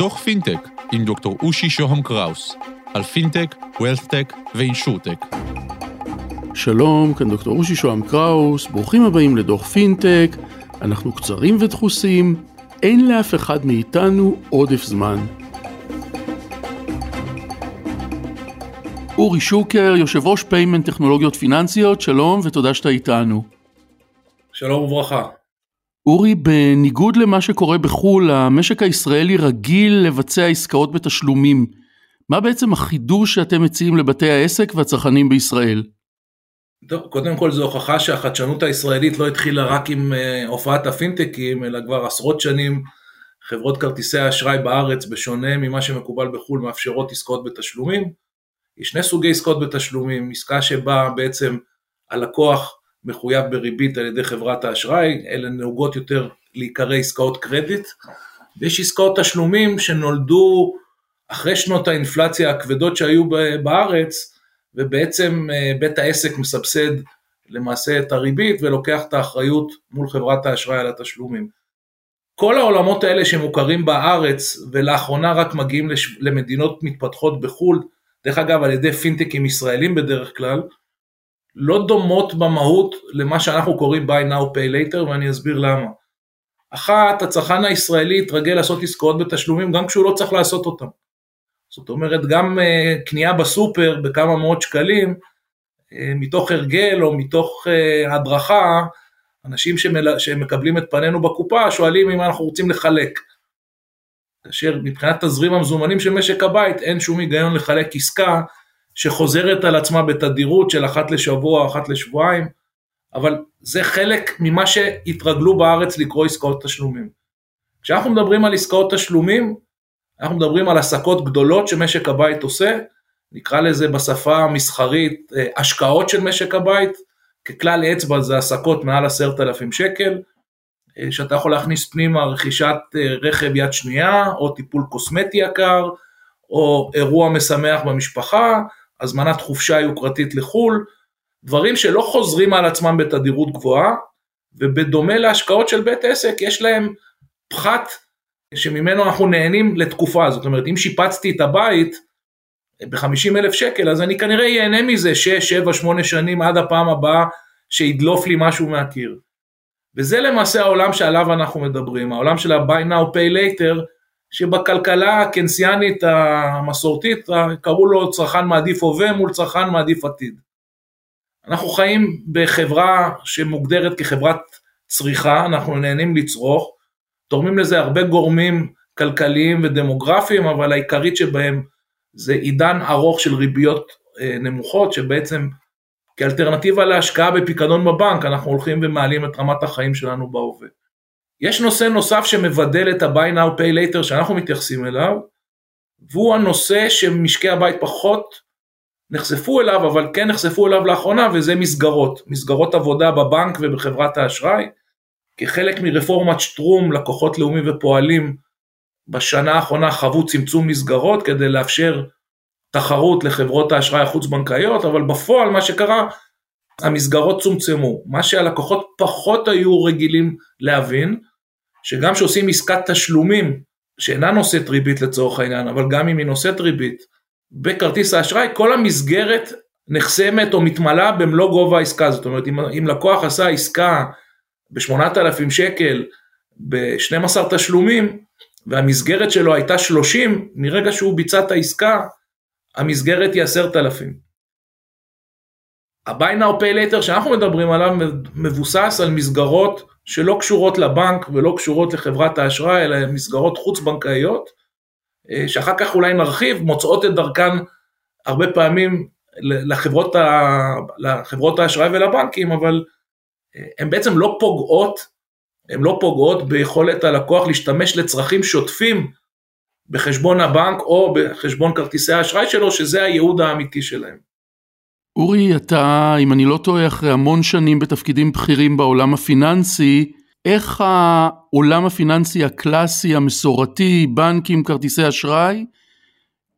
דוח פינטק עם דוקטור אושי שוהם קראוס על פינטק, WealthTech ו InsurTech. שלום, כאן דוקטור אושי שוהם קראוס, ברוכים הבאים לדוח פינטק, אנחנו קצרים ודחוסים, אין לאף אחד מאיתנו עודף זמן. אורי שוקר, יושב ראש פיימנט טכנולוגיות פיננסיות, שלום ותודה שאתה איתנו. שלום וברכה. אורי, בניגוד למה שקורה בחו"ל, המשק הישראלי רגיל לבצע עסקאות בתשלומים. מה בעצם החידוש שאתם מציעים לבתי העסק והצרכנים בישראל? טוב, קודם כל זו הוכחה שהחדשנות הישראלית לא התחילה רק עם uh, הופעת הפינטקים, אלא כבר עשרות שנים חברות כרטיסי האשראי בארץ, בשונה ממה שמקובל בחו"ל, מאפשרות עסקאות בתשלומים. יש שני סוגי עסקאות בתשלומים, עסקה שבה בעצם הלקוח מחויב בריבית על ידי חברת האשראי, אלה נהוגות יותר להיקרא עסקאות קרדיט, ויש עסקאות תשלומים שנולדו אחרי שנות האינפלציה הכבדות שהיו בארץ, ובעצם אה, בית העסק מסבסד למעשה את הריבית ולוקח את האחריות מול חברת האשראי על התשלומים. כל העולמות האלה שמוכרים בארץ ולאחרונה רק מגיעים למדינות מתפתחות בחו"ל, דרך אגב על ידי פינטקים ישראלים בדרך כלל, לא דומות במהות למה שאנחנו קוראים buy now pay later ואני אסביר למה. אחת, הצרכן הישראלי התרגל לעשות עסקאות בתשלומים גם כשהוא לא צריך לעשות אותם. זאת אומרת גם uh, קנייה בסופר בכמה מאות שקלים, uh, מתוך הרגל או מתוך uh, הדרכה, אנשים שמל... שמקבלים את פנינו בקופה שואלים אם אנחנו רוצים לחלק. כאשר מבחינת תזרים המזומנים של משק הבית אין שום היגיון לחלק עסקה שחוזרת על עצמה בתדירות של אחת לשבוע, אחת לשבועיים, אבל זה חלק ממה שהתרגלו בארץ לקרוא עסקאות תשלומים. כשאנחנו מדברים על עסקאות תשלומים, אנחנו מדברים על עסקות גדולות שמשק הבית עושה, נקרא לזה בשפה המסחרית אה, השקעות של משק הבית, ככלל אצבע זה עסקות מעל עשרת אלפים שקל, אה, שאתה יכול להכניס פנימה רכישת אה, רכב יד שנייה, או טיפול קוסמטי יקר, או אירוע משמח במשפחה, הזמנת חופשה יוקרתית לחו"ל, דברים שלא חוזרים על עצמם בתדירות גבוהה, ובדומה להשקעות של בית עסק, יש להם פחת שממנו אנחנו נהנים לתקופה, זאת אומרת אם שיפצתי את הבית ב-50 אלף שקל, אז אני כנראה ייהנה מזה 6, 7, 8 שנים עד הפעם הבאה שידלוף לי משהו מהקיר. וזה למעשה העולם שעליו אנחנו מדברים, העולם של ה-buy now pay later, שבכלכלה הקנסיאנית המסורתית קראו לו צרכן מעדיף הווה מול צרכן מעדיף עתיד. אנחנו חיים בחברה שמוגדרת כחברת צריכה, אנחנו נהנים לצרוך, תורמים לזה הרבה גורמים כלכליים ודמוגרפיים, אבל העיקרית שבהם זה עידן ארוך של ריביות אה, נמוכות, שבעצם כאלטרנטיבה להשקעה בפיקדון בבנק, אנחנו הולכים ומעלים את רמת החיים שלנו בהווה. יש נושא נוסף שמבדל את ה-buy now pay later שאנחנו מתייחסים אליו, והוא הנושא שמשקי הבית פחות נחשפו אליו, אבל כן נחשפו אליו לאחרונה, וזה מסגרות, מסגרות עבודה בבנק ובחברת האשראי. כחלק מרפורמת שטרום, לקוחות לאומי ופועלים בשנה האחרונה חוו צמצום מסגרות כדי לאפשר תחרות לחברות האשראי החוץ-בנקאיות, אבל בפועל מה שקרה, המסגרות צומצמו. מה שהלקוחות פחות היו רגילים להבין, שגם כשעושים עסקת תשלומים שאינה נושאת ריבית לצורך העניין, אבל גם אם היא נושאת ריבית, בכרטיס האשראי כל המסגרת נחסמת או מתמלאה במלוא גובה העסקה, זאת אומרת אם, אם לקוח עשה עסקה ב-8,000 שקל ב-12 תשלומים והמסגרת שלו הייתה 30, מרגע שהוא ביצע את העסקה המסגרת היא 10,000. ה-buy now pay later שאנחנו מדברים עליו מבוסס על מסגרות שלא קשורות לבנק ולא קשורות לחברת האשראי, אלא מסגרות חוץ בנקאיות, אה, שאחר כך אולי נרחיב, מוצאות את דרכן הרבה פעמים לחברות, ה... לחברות האשראי ולבנקים, אבל אה, הן בעצם לא פוגעות, הן לא פוגעות ביכולת הלקוח להשתמש לצרכים שוטפים בחשבון הבנק או בחשבון כרטיסי האשראי שלו, שזה הייעוד האמיתי שלהם. אורי, אתה, אם אני לא טועה, אחרי המון שנים בתפקידים בכירים בעולם הפיננסי, איך העולם הפיננסי הקלאסי, המסורתי, בנקים, כרטיסי אשראי,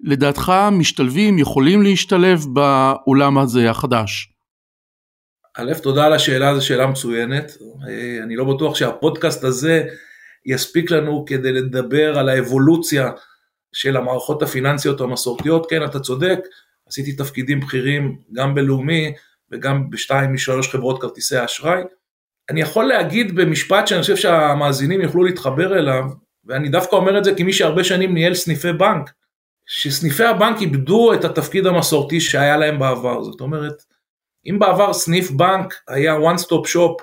לדעתך משתלבים, יכולים להשתלב בעולם הזה החדש? א', תודה על השאלה, זו שאלה מצוינת. אני לא בטוח שהפודקאסט הזה יספיק לנו כדי לדבר על האבולוציה של המערכות הפיננסיות המסורתיות, כן, אתה צודק, עשיתי תפקידים בכירים גם בלאומי וגם בשתיים משלוש חברות כרטיסי האשראי. אני יכול להגיד במשפט שאני חושב שהמאזינים יוכלו להתחבר אליו, ואני דווקא אומר את זה כמי שהרבה שנים ניהל סניפי בנק, שסניפי הבנק איבדו את התפקיד המסורתי שהיה להם בעבר. זאת אומרת, אם בעבר סניף בנק היה one stop shop,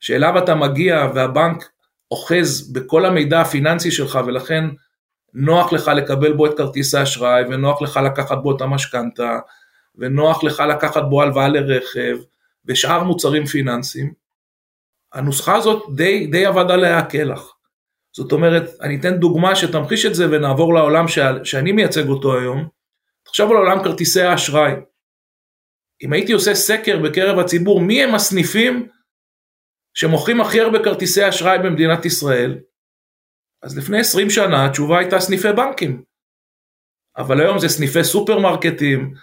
שאליו אתה מגיע והבנק אוחז בכל המידע הפיננסי שלך ולכן נוח לך לקבל בו את כרטיס האשראי ונוח לך לקחת בו את המשכנתה ונוח לך לקחת בו הלוואה לרכב ושאר מוצרים פיננסיים, הנוסחה הזאת די, די עבדה עליה הקלח. זאת אומרת, אני אתן דוגמה שתמחיש את זה ונעבור לעולם ש... שאני מייצג אותו היום. תחשוב על עולם כרטיסי האשראי. אם הייתי עושה סקר בקרב הציבור, מי הם הסניפים שמוכרים הכי הרבה כרטיסי אשראי במדינת ישראל? אז לפני 20 שנה התשובה הייתה סניפי בנקים. אבל היום זה סניפי סופרמרקטים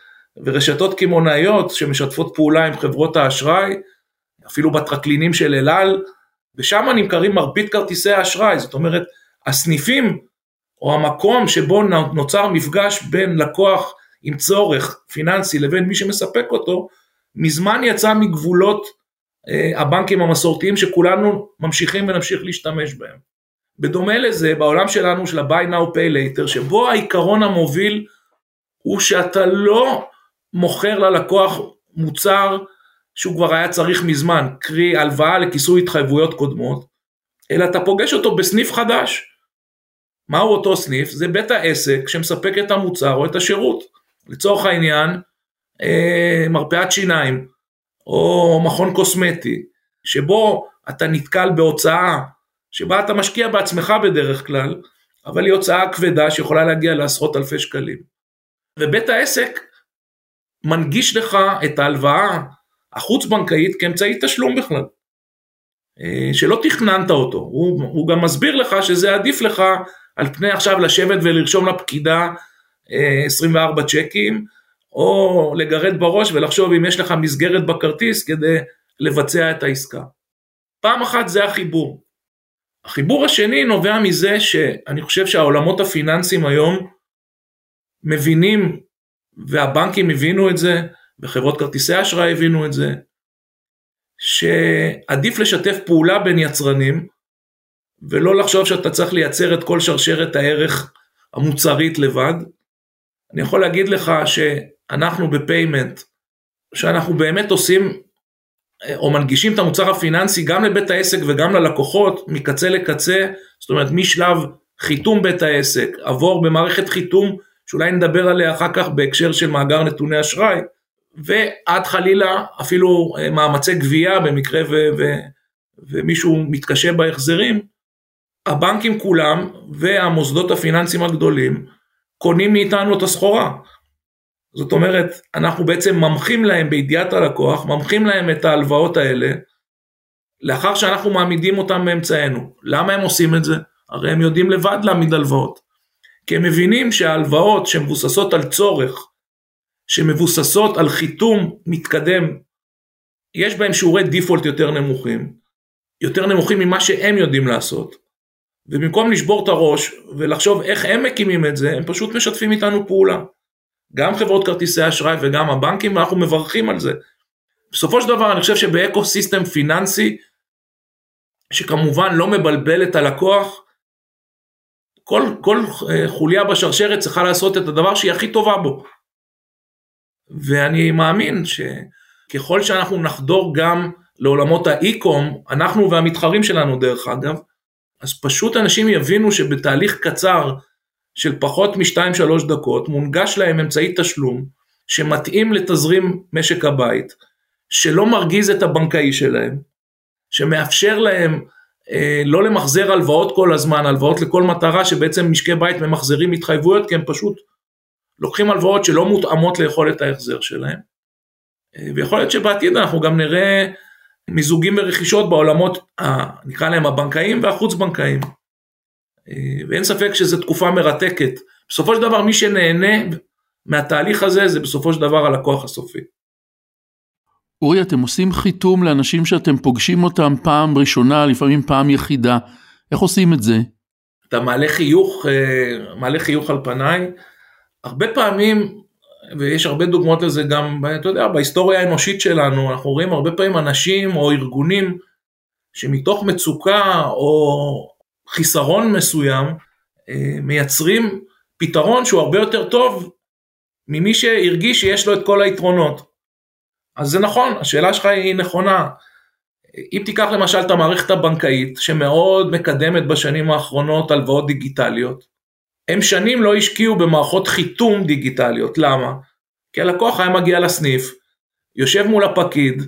ורשתות קמעונאיות שמשתפות פעולה עם חברות האשראי, אפילו בטרקלינים של אל על, ושם נמכרים מרבית כרטיסי האשראי, זאת אומרת, הסניפים או המקום שבו נוצר מפגש בין לקוח עם צורך פיננסי לבין מי שמספק אותו, מזמן יצא מגבולות אה, הבנקים המסורתיים שכולנו ממשיכים ונמשיך להשתמש בהם. בדומה לזה, בעולם שלנו של ה-buy now pay later, שבו העיקרון המוביל הוא שאתה לא מוכר ללקוח מוצר שהוא כבר היה צריך מזמן, קרי הלוואה לכיסוי התחייבויות קודמות, אלא אתה פוגש אותו בסניף חדש. מהו אותו סניף? זה בית העסק שמספק את המוצר או את השירות. לצורך העניין, אה, מרפאת שיניים או מכון קוסמטי, שבו אתה נתקל בהוצאה שבה אתה משקיע בעצמך בדרך כלל, אבל היא הוצאה כבדה שיכולה להגיע לעשרות אלפי שקלים. ובית העסק מנגיש לך את ההלוואה החוץ בנקאית כאמצעי תשלום בכלל, אה, שלא תכננת אותו, הוא, הוא גם מסביר לך שזה עדיף לך על פני עכשיו לשבת ולרשום לפקידה 24 אה, צ'קים, או לגרד בראש ולחשוב אם יש לך מסגרת בכרטיס כדי לבצע את העסקה. פעם אחת זה החיבור. החיבור השני נובע מזה שאני חושב שהעולמות הפיננסיים היום מבינים, והבנקים הבינו את זה, וחברות כרטיסי אשראי הבינו את זה, שעדיף לשתף פעולה בין יצרנים, ולא לחשוב שאתה צריך לייצר את כל שרשרת הערך המוצרית לבד. אני יכול להגיד לך שאנחנו בפיימנט, שאנחנו באמת עושים או מנגישים את המוצר הפיננסי גם לבית העסק וגם ללקוחות מקצה לקצה, זאת אומרת משלב חיתום בית העסק, עבור במערכת חיתום שאולי נדבר עליה אחר כך בהקשר של מאגר נתוני אשראי, ועד חלילה אפילו אה, מאמצי גבייה במקרה ו- ו- ומישהו מתקשה בהחזרים, הבנקים כולם והמוסדות הפיננסיים הגדולים קונים מאיתנו את הסחורה. זאת אומרת, אנחנו בעצם ממחים להם בידיעת הלקוח, ממחים להם את ההלוואות האלה, לאחר שאנחנו מעמידים אותם באמצענו. למה הם עושים את זה? הרי הם יודעים לבד להעמיד הלוואות. כי הם מבינים שההלוואות שמבוססות על צורך, שמבוססות על חיתום מתקדם, יש בהם שיעורי דיפולט יותר נמוכים, יותר נמוכים ממה שהם יודעים לעשות. ובמקום לשבור את הראש ולחשוב איך הם מקימים את זה, הם פשוט משתפים איתנו פעולה. גם חברות כרטיסי אשראי וגם הבנקים, ואנחנו מברכים על זה. בסופו של דבר אני חושב שבאקו סיסטם פיננסי, שכמובן לא מבלבל את הלקוח, כל, כל אה, חוליה בשרשרת צריכה לעשות את הדבר שהיא הכי טובה בו. ואני מאמין שככל שאנחנו נחדור גם לעולמות האי-קום, אנחנו והמתחרים שלנו דרך אגב, אז פשוט אנשים יבינו שבתהליך קצר של פחות מ-2-3 דקות, מונגש להם אמצעי תשלום שמתאים לתזרים משק הבית, שלא מרגיז את הבנקאי שלהם, שמאפשר להם אה, לא למחזר הלוואות כל הזמן, הלוואות לכל מטרה שבעצם משקי בית ממחזרים התחייבויות כי הם פשוט לוקחים הלוואות שלא מותאמות ליכולת ההחזר שלהם. אה, ויכול להיות שבעתיד אנחנו גם נראה מיזוגים ורכישות בעולמות, ה, נקרא להם הבנקאיים והחוץ בנקאיים. אה, ואין ספק שזו תקופה מרתקת. בסופו של דבר מי שנהנה מהתהליך הזה זה בסופו של דבר הלקוח הסופי. אורי, אתם עושים חיתום לאנשים שאתם פוגשים אותם פעם ראשונה, לפעמים פעם יחידה. איך עושים את זה? אתה מעלה חיוך, אה, מעלה חיוך על פניי. הרבה פעמים, ויש הרבה דוגמאות לזה גם, אתה יודע, בהיסטוריה האנושית שלנו, אנחנו רואים הרבה פעמים אנשים או ארגונים שמתוך מצוקה או חיסרון מסוים, אה, מייצרים פתרון שהוא הרבה יותר טוב ממי שהרגיש שיש לו את כל היתרונות. אז זה נכון, השאלה שלך היא נכונה. אם תיקח למשל את המערכת הבנקאית, שמאוד מקדמת בשנים האחרונות הלוואות דיגיטליות, הם שנים לא השקיעו במערכות חיתום דיגיטליות, למה? כי הלקוח היה מגיע לסניף, יושב מול הפקיד,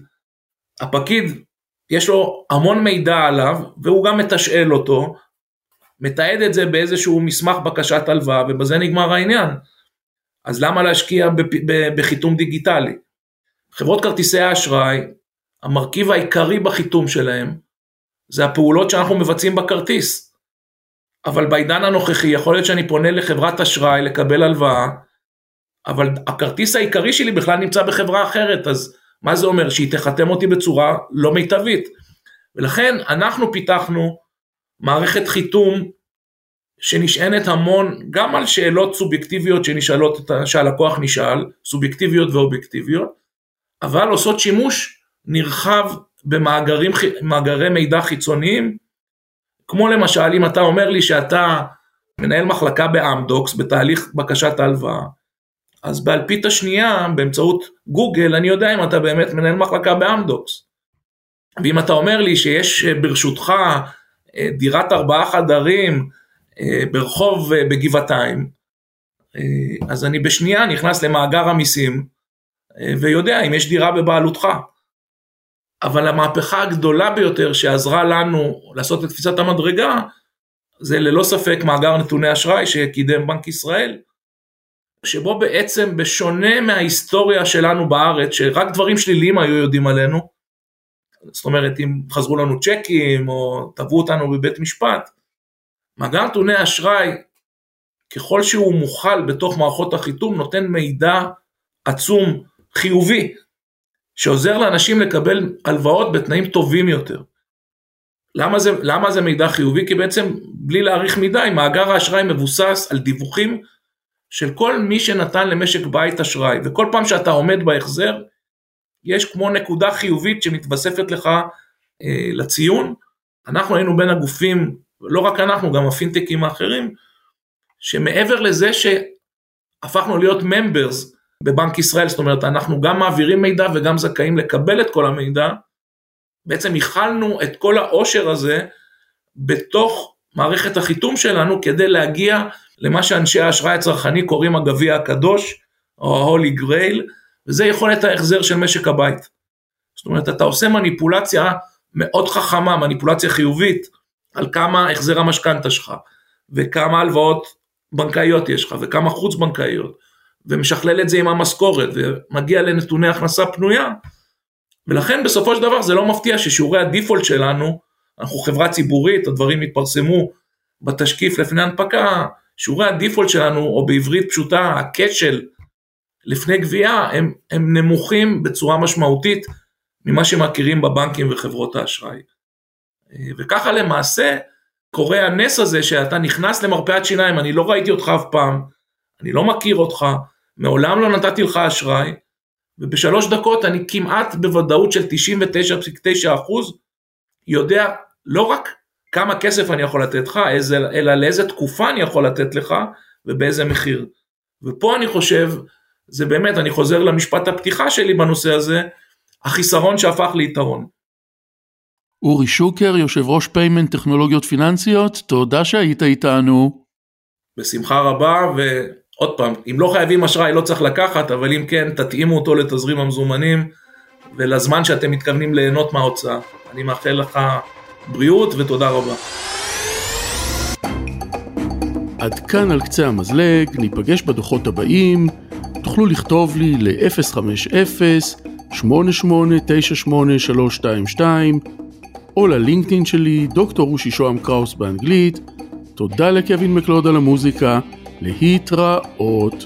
הפקיד יש לו המון מידע עליו, והוא גם מתשאל אותו, מתעד את זה באיזשהו מסמך בקשת הלוואה, ובזה נגמר העניין. אז למה להשקיע בחיתום דיגיטלי? חברות כרטיסי האשראי, המרכיב העיקרי בחיתום שלהם, זה הפעולות שאנחנו מבצעים בכרטיס. אבל בעידן הנוכחי יכול להיות שאני פונה לחברת אשראי לקבל הלוואה, אבל הכרטיס העיקרי שלי בכלל נמצא בחברה אחרת, אז מה זה אומר? שהיא תחתם אותי בצורה לא מיטבית. ולכן אנחנו פיתחנו מערכת חיתום שנשענת המון גם על שאלות סובייקטיביות שנשאלות, שהלקוח נשאל, סובייקטיביות ואובייקטיביות, אבל עושות שימוש נרחב במאגרי מידע חיצוניים, כמו למשל אם אתה אומר לי שאתה מנהל מחלקה באמדוקס בתהליך בקשת ההלוואה, אז באלפית השנייה באמצעות גוגל אני יודע אם אתה באמת מנהל מחלקה באמדוקס. ואם אתה אומר לי שיש ברשותך אה, דירת ארבעה חדרים אה, ברחוב אה, בגבעתיים, אז אני בשנייה נכנס למאגר המיסים ויודע אם יש דירה בבעלותך. אבל המהפכה הגדולה ביותר שעזרה לנו לעשות את תפיסת המדרגה, זה ללא ספק מאגר נתוני אשראי שקידם בנק ישראל, שבו בעצם בשונה מההיסטוריה שלנו בארץ, שרק דברים שליליים היו יודעים עלינו, זאת אומרת אם חזרו לנו צ'קים או תבעו אותנו בבית משפט, מאגר נתוני אשראי, ככל שהוא מוכל בתוך מערכות החיתום, נותן מידע עצום חיובי שעוזר לאנשים לקבל הלוואות בתנאים טובים יותר. למה זה, למה זה מידע חיובי? כי בעצם בלי להעריך מדי, מאגר האשראי מבוסס על דיווחים של כל מי שנתן למשק בית אשראי, וכל פעם שאתה עומד בהחזר, יש כמו נקודה חיובית שמתווספת לך אה, לציון. אנחנו היינו בין הגופים, לא רק אנחנו, גם הפינטקים האחרים, שמעבר לזה שהפכנו להיות ממברס בבנק ישראל, זאת אומרת אנחנו גם מעבירים מידע וגם זכאים לקבל את כל המידע, בעצם הכלנו את כל העושר הזה בתוך מערכת החיתום שלנו כדי להגיע למה שאנשי האשראי הצרכני קוראים הגביע הקדוש או ה-Holy Grail, וזה יכולת ההחזר של משק הבית. זאת אומרת אתה עושה מניפולציה מאוד חכמה, מניפולציה חיובית, על כמה החזר המשכנתה שלך, וכמה הלוואות בנקאיות יש לך, וכמה חוץ בנקאיות, ומשכלל את זה עם המשכורת ומגיע לנתוני הכנסה פנויה ולכן בסופו של דבר זה לא מפתיע ששיעורי הדיפולט שלנו, אנחנו חברה ציבורית, הדברים התפרסמו בתשקיף לפני הנפקה, שיעורי הדיפולט שלנו, או בעברית פשוטה, הכשל לפני גבייה, הם, הם נמוכים בצורה משמעותית ממה שמכירים בבנקים וחברות האשראי. וככה למעשה קורה הנס הזה שאתה נכנס למרפאת שיניים, אני לא ראיתי אותך אף פעם, אני לא מכיר אותך, מעולם לא נתתי לך אשראי, ובשלוש דקות אני כמעט בוודאות של 99.9 אחוז יודע לא רק כמה כסף אני יכול לתת לך, אלא לאיזה תקופה אני יכול לתת לך ובאיזה מחיר. ופה אני חושב, זה באמת, אני חוזר למשפט הפתיחה שלי בנושא הזה, החיסרון שהפך ליתרון. אורי שוקר, יושב ראש פיימנט טכנולוגיות פיננסיות, תודה שהיית איתנו. בשמחה רבה, ו... עוד פעם, אם לא חייבים אשראי לא צריך לקחת, אבל אם כן, תתאימו אותו לתזרים המזומנים ולזמן שאתם מתכוונים ליהנות מההוצאה. אני מאחל לך בריאות ותודה רבה. עד כאן על קצה המזלג, ניפגש בדוחות הבאים, תוכלו לכתוב לי ל-050-8898-322 או ללינקדאין שלי, דוקטור רושי שוהם קראוס באנגלית. תודה לקווין מקלוד על המוזיקה. להתראות.